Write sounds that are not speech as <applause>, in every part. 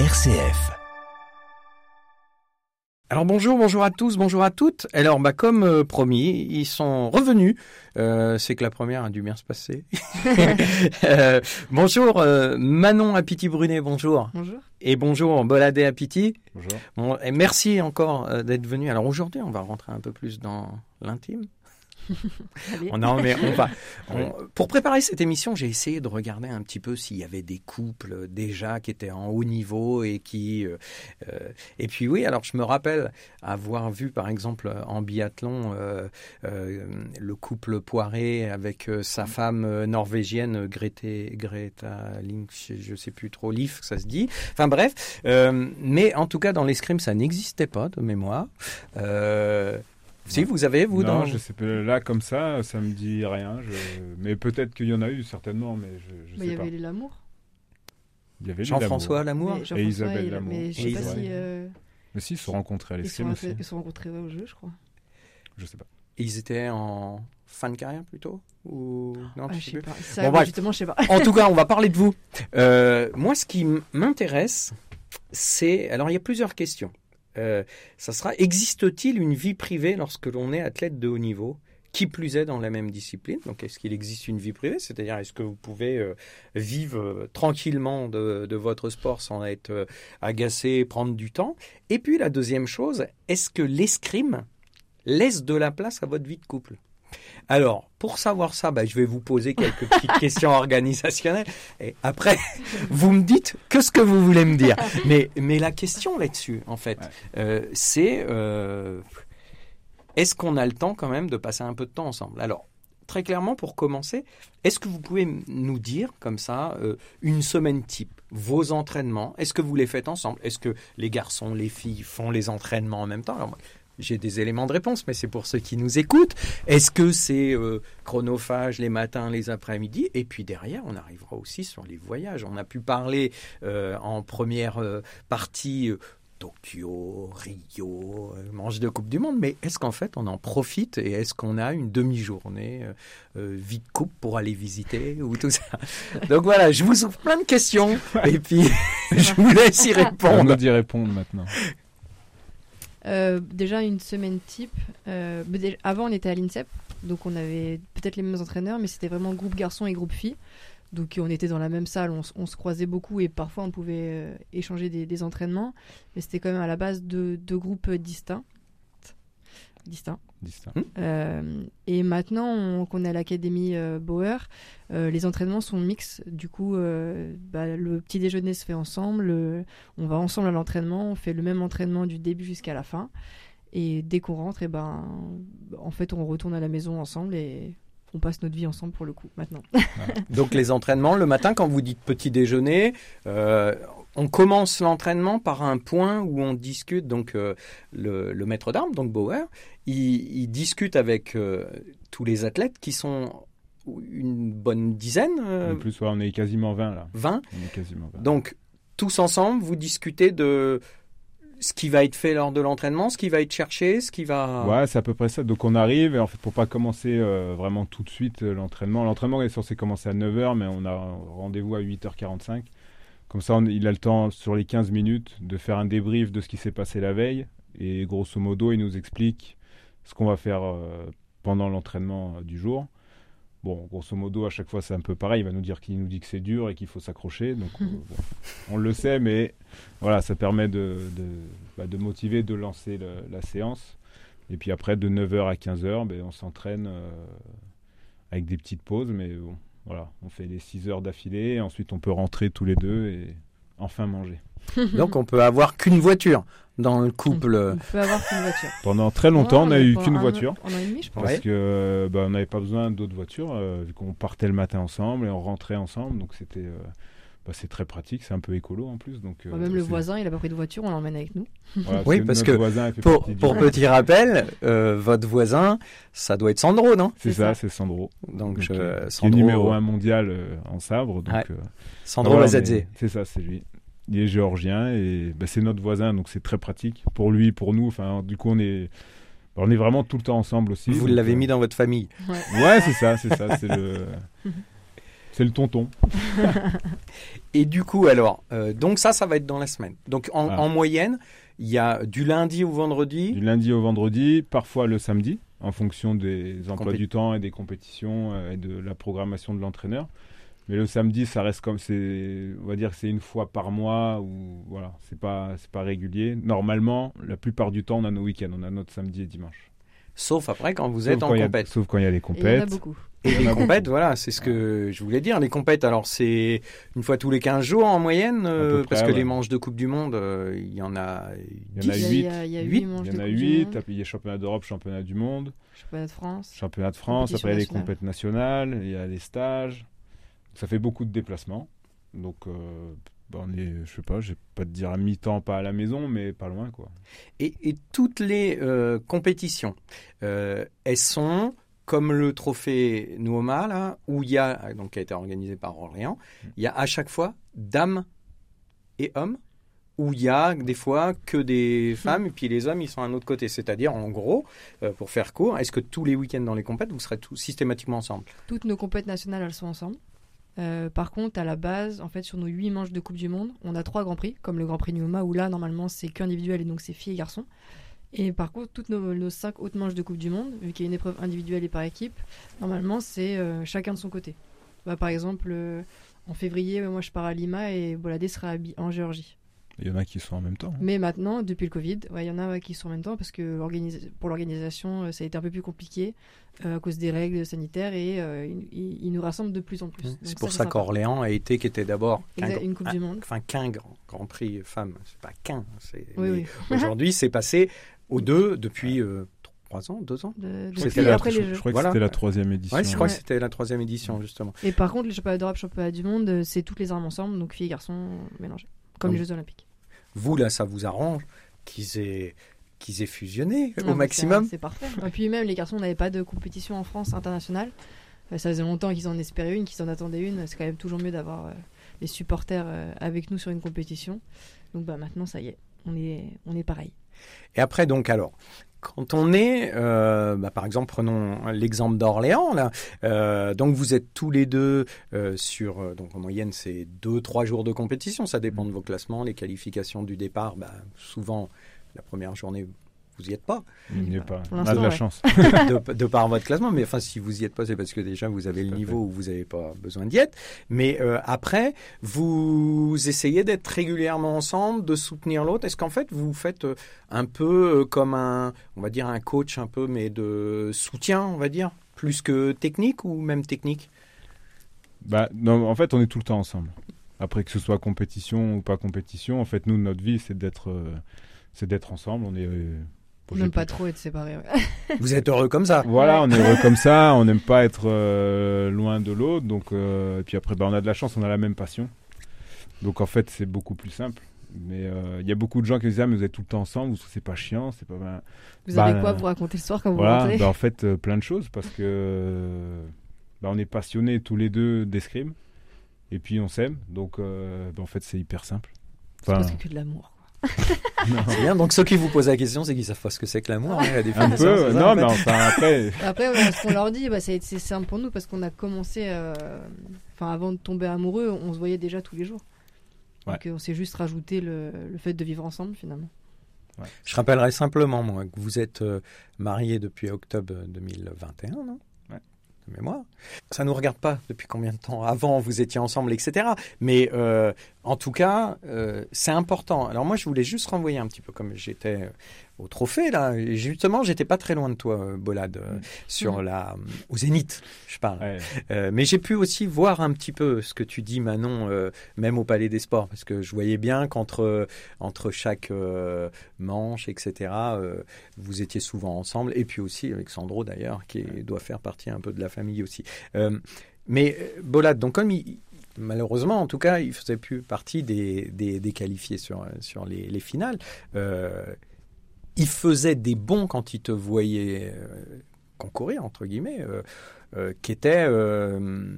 RCF. Alors bonjour, bonjour à tous, bonjour à toutes. Alors bah comme euh, promis, ils sont revenus. Euh, c'est que la première a dû bien se passer. <laughs> Euh, bonjour euh, Manon Apiti Brunet, bonjour. Bonjour. Et bonjour Boladé Apiti. Bonjour. Bon, et merci encore euh, d'être venu. Alors aujourd'hui, on va rentrer un peu plus dans l'intime. <laughs> Oh non, mais on va. <laughs> on- pour préparer cette émission, j'ai essayé de regarder un petit peu s'il y avait des couples déjà qui étaient en haut niveau et qui. euh, euh, et puis oui, alors je me rappelle avoir vu par exemple en biathlon euh, euh, le couple Poiré avec sa femme euh, norvégienne Grete, Greta Link, je, je sais plus trop, Leaf, ça se dit. Enfin bref, mais en tout cas dans l'escrime ça n'existait pas de mémoire. Si vous avez vous non, dans je sais pas. Là, comme ça, ça me dit rien. je- Mais peut-être qu'il y en a eu, certainement, mais je, je sais il y pas. avait l'amour. Il y avait Jean-François l'amour. Mais Jean-François, Isabelle Lamour. Mais je Et sais pas si. euh, Mais si, ils se sont rencontrés à l'escrime aussi. ils sont rencontrés au jeu, je crois. Je sais pas. Ils étaient en fin de carrière plutôt ou non Ah, tu je sais sais plus pas. Ça, Bon, bref. justement, je sais pas. En tout cas, on va parler de vous. <laughs> Euh, moi, ce qui m'intéresse, c'est alors il y a plusieurs questions. Euh, ça sera existe-t-il une vie privée lorsque l'on est athlète de haut niveau? Qui plus est dans la même discipline? Donc, est-ce qu'il existe une vie privée? C'est-à-dire, est-ce que vous pouvez euh, vivre euh, tranquillement de, votre sport sans être agacé, prendre du temps? Et puis, la deuxième chose, est-ce que l'escrime laisse de la place à votre vie de couple? Alors, pour savoir ça, bah, je vais vous poser quelques petites <laughs> questions organisationnelles. Et après, <laughs> vous me dites que ce que vous voulez me dire. <laughs> Mais, mais la question là-dessus, en fait, Ouais. euh, c'est euh, est-ce qu'on a le temps quand même de passer un peu de temps ensemble? Alors, très clairement, pour commencer, est-ce que vous pouvez nous dire comme ça euh, une semaine type, vos entraînements? Est-ce que vous les faites ensemble? Est-ce que les garçons, les filles font les entraînements en même temps? Alors, j'ai des éléments de réponse, mais c'est pour ceux qui nous écoutent. Est-ce que c'est euh, chronophage les matins, les après-midi? Et puis derrière, on arrivera aussi sur les voyages. On a pu parler euh, en première euh, partie Tokyo, Rio, manche de Coupe du Monde, mais est-ce qu'en fait on en profite et est-ce qu'on a une demi-journée euh, vie de coupe pour aller visiter ou tout ça? Donc voilà, je vous ouvre plein de questions et puis <laughs> je vous laisse y On répondre. nous d'y répondre maintenant. Euh, déjà, une semaine type. euh, avant, on était à l'INSEP. Donc, on avait peut-être les mêmes entraîneurs, mais c'était vraiment groupe garçons et groupe filles. Donc, on était dans la même salle, on se croisait beaucoup et parfois on pouvait euh, échanger des, des entraînements. Mais c'était quand même à la base de deux groupes distincts. Distincts. Distinct. Euh, et maintenant on- qu'on est à l'académie euh, Bauer, euh, les entraînements sont mixtes. Du coup, euh, bah, le petit déjeuner se fait ensemble, le- on va ensemble à l'entraînement, on fait le même entraînement du début jusqu'à la fin. Et dès qu'on rentre, et ben, en fait, on retourne à la maison ensemble et on passe notre vie ensemble pour le coup maintenant. <laughs> Donc les entraînements, le matin quand vous dites petit déjeuner, euh, on commence l'entraînement par un point où on discute, donc euh, le, le maître d'armes, donc Bauer, il, il discute avec euh, tous les athlètes qui sont une bonne dizaine, euh, En plus, ouais, on est quasiment 20 là. 20. On est quasiment 20. Donc tous ensemble, vous discutez de ce qui va être fait lors de l'entraînement, ce qui va être cherché, ce qui va... Ouais, c'est à peu près ça. Donc on arrive, et en fait, pour pas commencer euh, vraiment tout de suite euh, l'entraînement, l'entraînement est censé commencer à 9h, mais on a rendez-vous à 8h45. Comme ça, on- il a le temps, sur les 15 minutes, de faire un débrief de ce qui s'est passé la veille. Et grosso modo, il nous explique ce qu'on va faire euh, pendant l'entraînement du jour. Bon, grosso modo, à chaque fois, c'est un peu pareil. Il va nous dire qu'il nous dit que c'est dur et qu'il faut s'accrocher. Donc, euh, <laughs> bon, on le sait, mais voilà, ça permet de, de, bah, de motiver, de lancer le- la séance. Et puis après, de 9h à 15h, ben, on s'entraîne euh, avec des petites pauses. Mais bon, voilà, on fait les 6 heures d'affilée. Ensuite, on peut rentrer tous les deux et enfin manger. <laughs> Donc on peut avoir qu'une voiture dans le couple. On peut avoir qu'une voiture. Pendant très longtemps, on n'a eu qu'une un- voiture. Un an et demi, je pense. Parce que euh, bah, on n'avait pas besoin d'autres voitures, euh, vu qu'on partait le matin ensemble et on rentrait ensemble. Donc c'était euh, bah, c'est très pratique, c'est un peu écolo en plus. Donc, euh, Bah, même le voisin, il a pas pris de voiture, on l'emmène avec nous. voilà, <laughs> Oui, parce que Pour, petit rappel, euh, votre voisin, ça doit être Sandro, non? C'est ça, ça. c'est Sandro. Donc, Donc, je, euh, qui est Sandro, numéro un mondial euh, en sabre. Donc, Ouais. euh, Sandro voilà, Lazadze. mais C'est ça, c'est lui. Il est géorgien et bah, c'est notre voisin, donc c'est très pratique pour lui, pour nous. Enfin, du coup, on est, on est vraiment tout le temps ensemble aussi. Vous l'avez euh, mis dans votre famille. Ouais, c'est ça, c'est ça, c'est le. <laughs> C'est le tonton. <laughs> Et du coup, alors, euh, donc ça, ça va être dans la semaine. Donc en, Ah. en moyenne, il y a du lundi au vendredi. Du lundi au vendredi, parfois le samedi, en fonction des emplois Compé- du temps et des compétitions euh, et de la programmation de l'entraîneur. Mais le samedi, ça reste comme c'est, on va dire que c'est une fois par mois ou voilà, c'est pas c'est pas régulier. Normalement, la plupart du temps, on a nos week-ends, on a notre samedi et dimanche. Sauf après quand vous Sauf êtes en quand compète. Sauf quand il y a les Et il y en a compètes. beaucoup. Et les compètes, voilà, c'est ce que je voulais dire. Les compètes, alors c'est une fois tous les 15 jours en moyenne, euh, près, parce que ouais. les manches de Coupe du Monde, euh, il y en a Il y en a 10. Il y a- huit. il y a, il y a Huit. huit manches Il y en a Coupe du 8, Monde, après il y a championnat d'Europe, championnat du monde, championnat de France. championnat de France, après il y a les compètes nationales, il y a les stages. Ça fait beaucoup de déplacements. Donc euh, bah, on est, je sais pas, je vais pas te dire à mi-temps, pas à la maison, mais pas loin quoi. Et, et toutes les euh, compétitions, euh, elles sont comme le trophée Nuoma, là, où il y a, donc qui a été organisé par Orléans, il y a à chaque fois dames et hommes, où il y a des fois que des femmes, et puis les hommes, ils sont à un autre côté. C'est-à-dire, en gros, euh, pour faire court, est-ce que tous les week-ends dans les compètes, vous serez tous systématiquement ensemble? Toutes nos compètes nationales, elles sont ensemble. Euh, par contre, à la base, en fait, sur nos huit manches de Coupe du Monde, on a trois grands prix, comme le Grand Prix Nioma, où là, normalement, c'est qu'individuel et donc c'est filles et garçons. Et par contre, toutes nos, nos cinq autres manches de Coupe du Monde, vu qu'il y a une épreuve individuelle et par équipe, normalement, c'est euh, chacun de son côté. Bah, par exemple, euh, en février, moi, je pars à Lima et Boladé sera en Géorgie. Il y en a qui sont en même temps. hein. Mais maintenant, depuis le Covid, ouais, il y en a ouais, qui sont en même temps parce que pour l'organisation, euh, ça a été un peu plus compliqué euh, à cause des règles sanitaires et euh, ils nous rassemblent de plus en plus. Donc C'est pour ça qu'Orléans a été, qui était d'abord qu'un Exact, grand- une Coupe du Monde. enfin qu'un grand, grand prix femme. C'est pas qu'un. Oui, oui. <laughs> Aujourd'hui, c'est passé aux deux depuis euh, trois ans, deux ans. De- c'était la- après je- les je Jeux. crois que Voilà. c'était la troisième édition. Ouais, je crois Ouais. que c'était la troisième édition justement. Et par contre, les championnats d'Europe, championnats du monde, c'est toutes les armes ensemble, donc filles et garçons mélangés, comme Oui. les Jeux Olympiques. Vous là, ça vous arrange qu'ils aient qu'ils aient fusionné au maximum. c'est- parfait. Et puis même les garçons, on n'avait pas de compétition en France internationale. Euh, Ça faisait longtemps qu'ils en espéraient une, qu'ils en attendaient une. C'est quand même toujours mieux d'avoir euh, les supporters euh, avec nous sur une compétition. Donc bah maintenant, ça y est, on est, on est pareil. Et après donc alors. Quand on est, euh, bah, par exemple, prenons l'exemple d'Orléans là. Euh, donc vous êtes tous les deux euh, sur, donc en moyenne c'est deux trois jours de compétition. Ça dépend de vos classements, les qualifications du départ. Bah, souvent la première journée vous y êtes pas. Il n'y est pas. Pour On a de la ouais. chance. <laughs> de, de par votre classement, mais enfin si vous y êtes pas, c'est parce que déjà vous avez le niveau où vous n'avez pas besoin d'y être. Mais euh, après, vous essayez d'être régulièrement ensemble, de soutenir l'autre. Est-ce qu'en fait vous faites euh, un peu euh, comme un, on va dire un coach un peu, mais de soutien, on va dire, plus que technique ou même technique? Bah, non, en fait, on est tout le temps ensemble. Après que ce soit compétition ou pas compétition, en fait, nous, notre vie, c'est d'être, euh, c'est d'être ensemble. On est, euh, On j'ai n'aime pas- trop être séparés. ouais. <laughs> Vous êtes heureux comme ça Voilà, on est heureux <laughs> comme ça. On n'aime pas être euh, loin de l'autre. Donc, euh, et puis après, bah, on a de la chance, on a la même passion. Donc, en fait, c'est beaucoup plus simple. Mais euh, il y a beaucoup de gens qui disent ah mais vous êtes tout le temps ensemble, c'est pas chiant, c'est pas. ben, Vous Bah, avez quoi vous raconter le soir quand vous rentrez bah, en fait, euh, plein de choses parce que euh, bah, on est passionnés tous les deux d'escrime et puis on s'aime, donc euh, bah, en fait c'est hyper simple. C'est Enfin, presque que de l'amour. Bien. Donc ceux qui vous posent la question, c'est qu'ils savent pas ce que c'est que l'amour. hein, la un définition, peu, c'est ça, non en fait mais enfin après, <laughs> Après, ouais, ce qu'on leur dit, bah, c'est c'est simple pour nous parce qu'on a commencé, euh, enfin, avant de tomber amoureux, on se voyait déjà tous les jours. Donc, euh, on s'est juste rajouté le, le fait de vivre ensemble finalement. Je rappellerai simplement, moi, que vous êtes euh, marié depuis octobre 2021, non. De mémoire. Ça ne nous regarde pas depuis combien de temps avant vous étiez ensemble, etc. Mais euh, en tout cas, euh, c'est important. Alors moi, je voulais juste renvoyer un petit peu comme j'étais au trophée, là. Et justement, j'étais pas très loin de toi, euh, Bolade, euh, sur Mm. la, au Zénith, je parle. ouais, Euh, mais j'ai pu aussi voir un petit peu ce que tu dis, Manon, euh, même au Palais des Sports, parce que je voyais bien qu'entre entre chaque euh, manche, etc., euh, vous étiez souvent ensemble, et puis aussi avec Sandro d'ailleurs, qui doit faire partie un peu de la famille aussi. Euh, mais euh, Bolade, donc comme il, malheureusement, en tout cas, il faisait plus partie des, des, des qualifiés sur, euh, sur les, les finales. Euh, il faisait des bons quand il te voyait euh, concourir, entre guillemets, euh, euh, qui étaient, euh,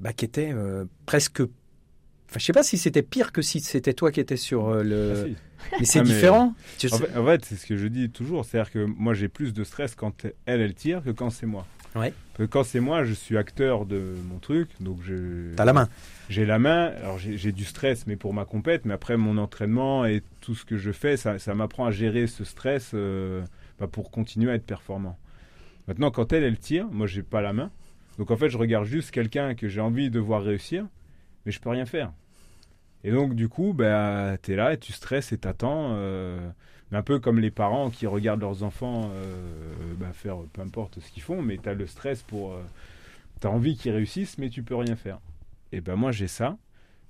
bah, qui étaient euh, presque. Enfin, je sais pas si c'était pire que si c'était toi qui étais sur ah, le. si. <laughs> Mais c'est Ah, mais- différent. En fait, en fait, c'est ce que je dis toujours, c'est-à-dire que moi j'ai plus de stress quand elle elle tire que quand c'est moi. Ouais. Quand c'est moi, je suis acteur de mon truc, donc je. T'as la main. J'ai la main. Alors j'ai du stress, mais pour ma compète. Mais après mon entraînement et tout ce que je fais, ça, ça m'apprend à gérer ce stress euh, bah, pour continuer à être performant. Maintenant, quand elle, elle tire, moi, j'ai pas la main. Donc en fait, je regarde juste quelqu'un que j'ai envie de voir réussir, mais je peux rien faire. Et donc du coup, bah, tu es là et tu stresses et t'attends. euh, un peu comme les parents qui regardent leurs enfants euh, bah, faire peu importe ce qu'ils font, mais tu as le stress pour... tu as envie qu'ils réussissent, mais tu peux rien faire. Et ben moi j'ai ça.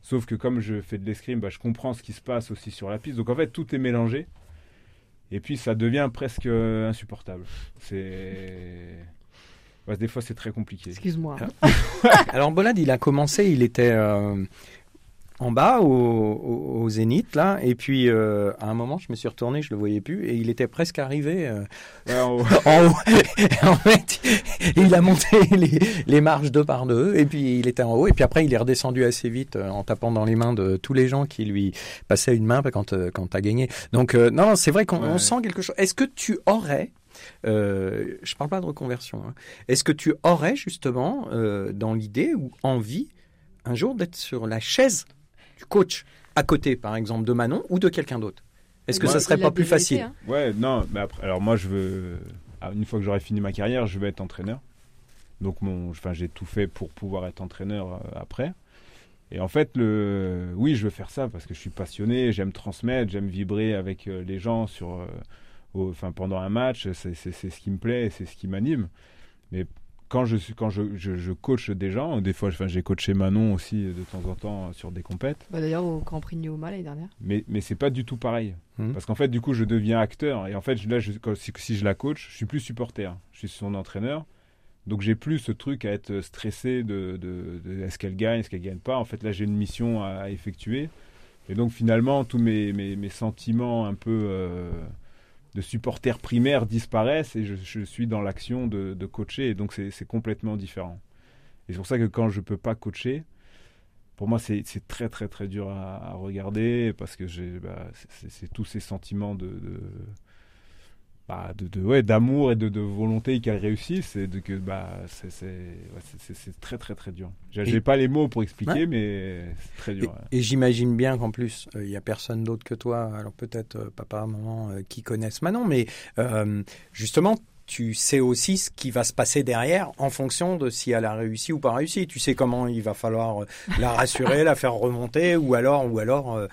Sauf que comme je fais de l'escrime, bah, je comprends ce qui se passe aussi sur la piste. Donc en fait, tout est mélangé. Et puis ça devient presque euh, insupportable. C'est... Ouais, des fois, c'est très compliqué. Excuse-moi. <laughs> Alors Bolade, il a commencé, il était euh, en bas au, au- au zénith là, et puis euh, à un moment, je me suis retourné, je le voyais plus, et il était presque arrivé euh, Ouais, <laughs> en haut. Et en fait, il a monté les, les marches deux par deux, et puis il était en haut, et puis après il est redescendu assez vite euh, en tapant dans les mains de tous les gens qui lui passaient une main quand euh, quand t'as gagné. Donc euh, non, c'est vrai qu'on Ouais. sent quelque chose. Est-ce que tu aurais euh, je parle pas de reconversion. hein. Est-ce que tu aurais justement euh, dans l'idée ou envie un jour d'être sur la chaise du coach à côté, par exemple, de Manon ou de quelqu'un d'autre Est-ce que Ouais. ça serait pas plus facile? hein. Ouais, non, mais après, alors moi, je veux. ah, Une fois que j'aurai fini ma carrière, je vais être entraîneur. Donc, mon, enfin, j'ai tout fait pour pouvoir être entraîneur euh, après. Et en fait, le, oui, je veux faire ça parce que je suis passionné, j'aime transmettre, j'aime vibrer avec euh, les gens sur, euh, au- enfin, pendant un match. C'est ce qui me plaît, c'est ce qui m'anime. Mais quand je suis, quand je, je, je coach des gens, des fois, enfin, j'ai coaché Manon aussi de temps en temps sur des compètes. Bah, D'ailleurs, au Grand Prix de Nioma l'année dernière. Mais, mais c'est pas du tout pareil. Mhm. Parce qu'en fait, du coup, je deviens acteur. Et en fait, là, je- quand- si, si je la coach, je suis plus supporter. Je suis son entraîneur. Donc, j'ai plus ce truc à être stressé de, de- de est-ce qu'elle gagne, est-ce qu'elle gagne pas. En fait, là, j'ai une mission à, à effectuer. Et donc, finalement, tous mes, mes, mes sentiments un peu euh, de supporter primaire disparaissent et je, suis dans l'action de, coacher. Et donc, c'est complètement différent. Et c'est pour ça que quand je peux pas coacher, pour moi, c'est très, très, très dur à, regarder parce que j'ai bah, c'est- tous ces sentiments de bah, de, de- ouais, d'amour et de, de volonté qu'elle réussisse et de que bah c'est c'est ouais, très très très dur j'ai Et- j'ai pas les mots pour expliquer Ouais. mais c'est très dur et j'imagine bien qu'en plus, euh, il y a personne d'autre que toi, alors peut-être euh, papa, maman, euh, qui connaissent Manon, mais euh, justement, tu sais aussi ce qui va se passer derrière en fonction de si elle a réussi ou pas réussi. Tu sais comment il va falloir euh, la rassurer, la faire remonter, ou alors, ou alors, euh,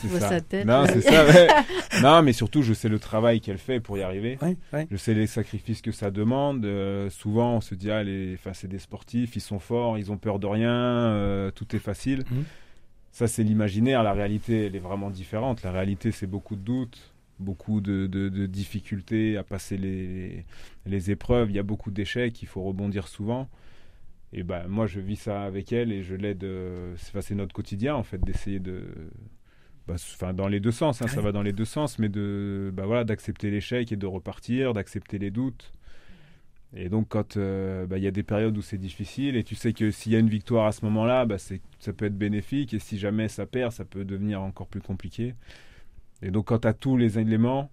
C'est vois ça. sa tête. non c'est ça ouais. <laughs> non mais surtout je sais le travail qu'elle fait pour y arriver ouais, ouais. Je sais les sacrifices que ça demande. Euh, souvent, on se dit, ah, les, enfin, c'est des sportifs, ils sont forts, ils ont peur de rien, euh, tout est facile. Mhm. Ça, c'est l'imaginaire. La réalité, elle est vraiment différente. La réalité, c'est beaucoup de doutes, beaucoup de, de- de difficultés à passer les, les épreuves. Il y a beaucoup d'échecs, il faut rebondir souvent. Et ben, moi, je vis ça avec elle et je l'aide. euh, c'est notre quotidien, en fait, d'essayer de. bah, Enfin, dans les deux sens, hein, ça va dans les deux sens, mais de, bah, voilà, d'accepter l'échec et de repartir, d'accepter les doutes. Et donc, quand euh, bah, il y a des périodes où c'est difficile, et tu sais que s'il y a une victoire à ce moment-là, bah, ça peut être bénéfique, et si jamais ça perd, ça peut devenir encore plus compliqué. Et donc, quand tu as tous les éléments,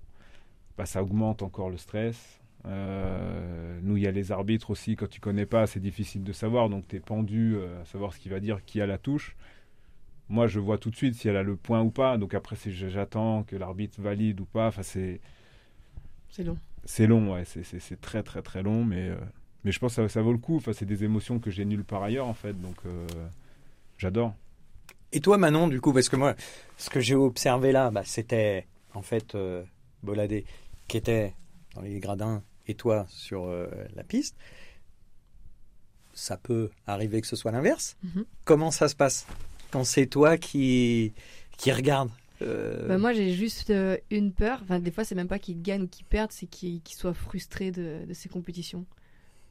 bah, ça augmente encore le stress. Euh, nous, il y a les arbitres aussi, quand tu connais pas, c'est difficile de savoir, donc tu es pendu euh, à savoir ce qu'il va dire, qui a la touche. Moi, je vois tout de suite si elle a le point ou pas, donc après, j'attends que l'arbitre valide ou pas. Enfin, c'est, C'est long. c'est long, ouais, c'est, très très très long, mais, euh, mais je pense que ça, ça vaut le coup. Enfin, c'est des émotions que j'ai nulle part ailleurs, en fait, donc euh, j'adore. Et toi, Manon, du coup, parce que moi, ce que j'ai observé là, bah, c'était en fait euh, Boladé qui était dans les gradins et toi sur euh, la piste. Ça peut arriver que ce soit l'inverse. Mhm. Comment ça se passe quand c'est toi qui qui regarde euh, Bah, moi, j'ai juste euh, une peur. Enfin, des fois, c'est même pas qu'ils gagnent ou qu'ils perdent, c'est qu'ils qu'ils soient frustrés de, de ces compétitions.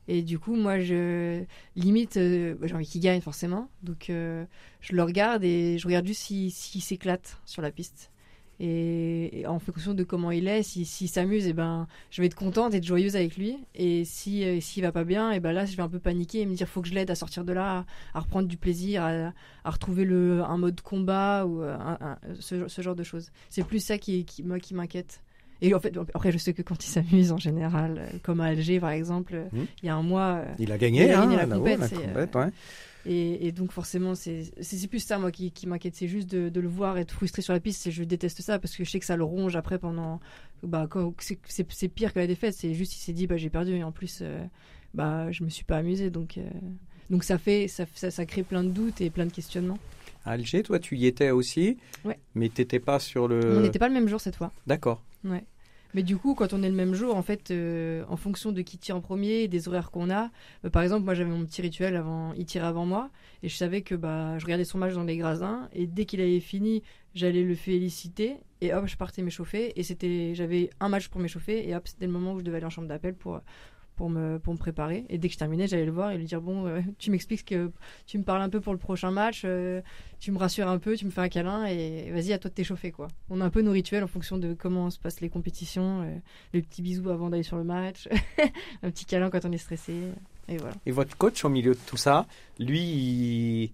Et du coup, moi, je limite, euh, bah, j'ai envie qu'ils gagnent forcément. Donc, euh, je le regarde et je regarde juste s'il s'il s'éclate sur la piste. Et, en fonction de comment il est, s'il si, s'amuse, et ben, je vais être contente et joyeuse avec lui. Et si euh, va pas bien, et ben là, je vais un peu paniquer et me dire, faut que je l'aide à sortir de là, à, reprendre du plaisir, à, à retrouver le, un mode combat ou euh, ce, ce genre de choses. C'est plus ça qui, qui, moi, qui m'inquiète. Et en fait, après, je sais que quand il s'amuse en général, euh, comme à Alger par exemple, euh, Hmm. il y a un mois, euh, Il a gagné, Il a hein, gagné la compète, la compète, ouais. et, et donc forcément, c'est plus ça moi qui, qui m'inquiète, c'est juste de, de le voir être frustré sur la piste. Je déteste ça parce que je sais que ça le ronge après pendant. Bah, c'est- pire que la défaite. C'est juste il s'est dit bah j'ai perdu et en plus euh, bah je me suis pas amusé donc. euh, donc ça fait ça, ça, ça crée plein de doutes et plein de questionnements. À Alger, toi, tu y étais aussi, Ouais. mais t'étais pas sur le. On n'était pas le même jour cette fois. D'accord. Ouais. Mais du coup, quand on est le même jour, en fait, euh, en fonction de qui tire en premier, des horaires qu'on a, euh, par exemple, moi j'avais mon petit rituel avant, il tirait avant moi, et je savais que bah, je regardais son match dans les gradins, et dès qu'il avait fini, j'allais le féliciter, et hop, je partais m'échauffer, et c'était, j'avais un match pour m'échauffer, et hop, c'était le moment où je devais aller en chambre d'appel pour pour me, pour me préparer. Et dès que je terminais, j'allais le voir et lui dire Bon, euh, tu m'expliques que tu me parles un peu pour le prochain match, euh, tu me rassures un peu, tu me fais un câlin et vas-y, à toi de t'échauffer. quoi. On a un peu nos rituels en fonction de comment se passent les compétitions, euh, les petits bisous avant d'aller sur le match, <laughs> un petit câlin quand on est stressé. Et voilà. Et votre coach, au milieu de tout ça, lui, il,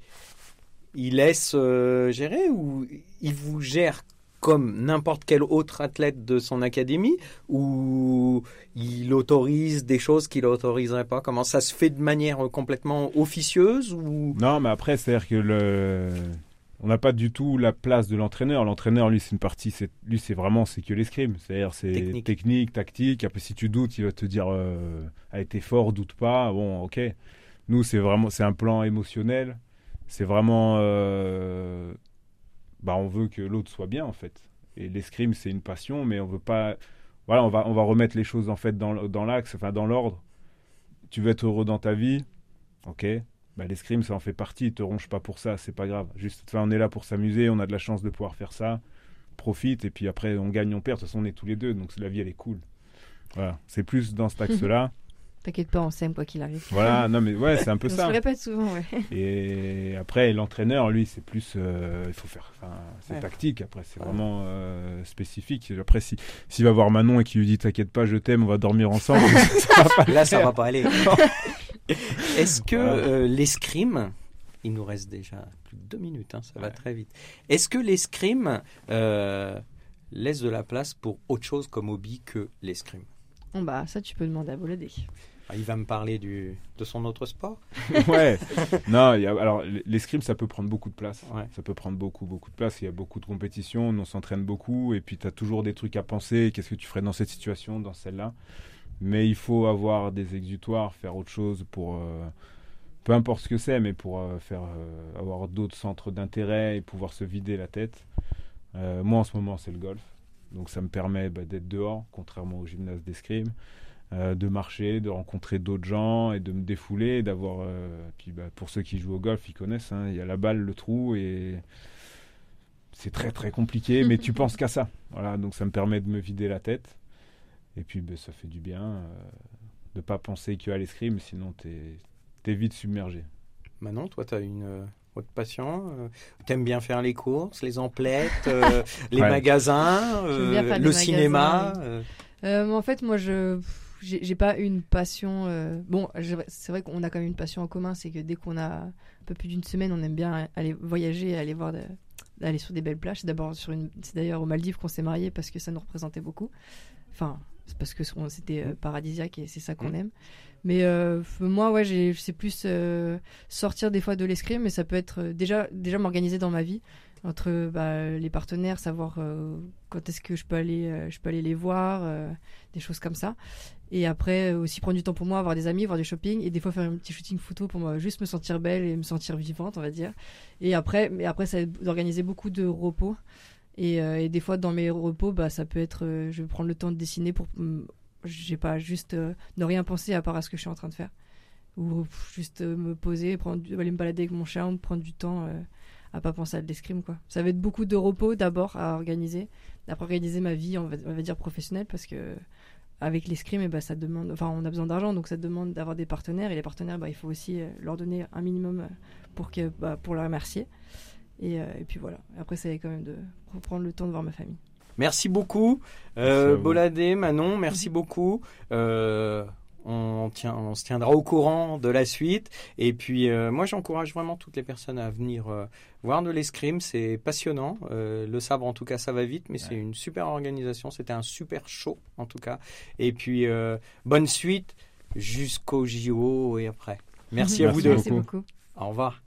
il laisse euh, gérer ou il vous gère comme n'importe quel autre athlète de son académie ou il autorise des choses qu'il n'autoriserait pas? Comment ça se fait de manière complètement officieuse ou? Non, mais après, c'est-à-dire que le... on n'a pas du tout la place de l'entraîneur. L'entraîneur, lui, c'est une partie, c'est... lui, c'est vraiment, c'est que l'escrime. C'est-à-dire, c'est Technique. technique. tactique. Après, si tu doutes, il va te dire, euh, a été fort, doute pas. Bon, ok. Nous, c'est vraiment, c'est un plan émotionnel. C'est vraiment, euh, bah, on veut que l'autre soit bien, en fait. Et l'escrime, c'est une passion, mais on veut pas. Voilà, on va, on va remettre les choses en fait dans, dans l'axe, enfin dans l'ordre. Tu veux être heureux dans ta vie, ok. Bah, l'escrime, ça en fait partie. Te ronge pas pour ça, c'est pas grave. Juste, enfin, on est là pour s'amuser, on a de la chance de pouvoir faire ça. Profite et puis après, on gagne, on perd. De toute façon, on est tous les deux, donc la vie, elle est cool. Voilà, c'est plus dans cet axe-là. T'inquiète pas, on s'aime quoi qu'il arrive. voilà, non mais ouais, c'est un peu <laughs> on se ça. le répète souvent, ouais. Et après, l'entraîneur, lui, c'est plus. euh, il faut faire. C'est Ouais. tactique, après, c'est Ouais. vraiment euh, spécifique. Après, si- s'il va voir Manon et qu'il lui dit T'inquiète pas, je t'aime, on va dormir ensemble. <laughs> ça va pas le Là, ça va pas aller. <laughs> Est-ce que euh, l'escrime, il nous reste déjà plus de deux minutes, hein, ça va très vite. Est-ce que l'escrime euh, laisse de la place pour autre chose comme hobby que l'escrime? Bon, bah, ça, tu peux demander à Boladé. Ah, Il va me parler du, de son autre sport <laughs> ouais. Non, il y a- alors l'escrime, ça peut prendre beaucoup de place. Ouais. Ça peut prendre beaucoup, beaucoup de place. Il y a beaucoup de compétitions, on s'entraîne beaucoup, et puis tu as toujours des trucs à penser. Qu'est-ce que tu ferais dans cette situation, dans celle-là? Mais il faut avoir des exutoires, faire autre chose pour. euh, peu importe ce que c'est, mais pour euh, faire euh, avoir d'autres centres d'intérêt et pouvoir se vider la tête. Euh, moi, en ce moment, c'est le golf. Donc, ça me permet bah, d'être dehors, contrairement au gymnase d'escrime euh, de marcher, de rencontrer d'autres gens et de me défouler, d'avoir. euh, puis bah, pour ceux qui jouent au golf, ils connaissent. hein, Il y a la balle, le trou et c'est très très compliqué, mais tu penses qu'à ça. Voilà, donc ça me permet de me vider la tête. Et puis bah, ça fait du bien euh, de pas penser qu'à l'escrime, sinon t'es es vite submergé. Manon, toi, tu as une euh, autre passion euh, T'aimes bien faire les courses, les emplettes, euh, <laughs> les Ouais. magasins, euh, le cinéma magasins, euh, Euh, en fait, moi, je j'ai pas une passion. euh, Bon, c'est vrai qu'on a quand même une passion en commun, c'est que dès qu'on a un peu plus d'une semaine, on aime bien aller voyager, aller voir, de- aller sur des belles plages. C'est d'abord sur une, c'est d'ailleurs aux Maldives qu'on s'est mariés parce que ça nous représentait beaucoup. Enfin, c'est parce que c'était euh, paradisiaque et c'est ça qu'on Mm. aime. Mais euh, moi, ouais, j'ai- c'est plus euh, sortir des fois de l'escrime, mais ça peut être euh, déjà déjà m'organiser dans ma vie entre bah, les partenaires, savoir quand est-ce que je peux aller, je peux aller les voir, des choses comme ça. Et après aussi prendre du temps pour moi, avoir des amis, voir du shopping et des fois faire un petit shooting photo pour moi, juste me sentir belle et me sentir vivante, on va dire. Et après, mais après ça d'organiser beaucoup de repos. Et, des fois dans mes repos, bah ça peut être, je vais prendre le temps de dessiner pour, mm, j'ai pas juste euh, ne rien penser à part à ce que je suis en train de faire, ou juste euh, me poser, prendre, aller me balader avec mon chien, prendre du temps. euh, à pas penser à de l'escrime quoi. Ça va être beaucoup de repos d'abord à organiser, après organiser ma vie on va, dire professionnelle parce que avec l'escrime eh ben, ça demande enfin on a besoin d'argent donc ça demande d'avoir des partenaires et les partenaires bah, il faut aussi euh, leur donner un minimum euh, pour que bah, pour les remercier et, et puis voilà après va quand même de reprendre le temps de voir ma famille Merci beaucoup, euh. Boladé, Manon, merci beaucoup. Euh, on, tient, on se tiendra au courant de la suite. Et puis, euh, moi, j'encourage vraiment toutes les personnes à venir euh, voir de l'escrime. C'est passionnant. Euh, le sabre, en tout cas, ça va vite, mais c'est une super organisation. C'était un super show, en tout cas. Et puis, bonne suite jusqu'au JO et après. Merci, à vous deux. Merci beaucoup. Au revoir.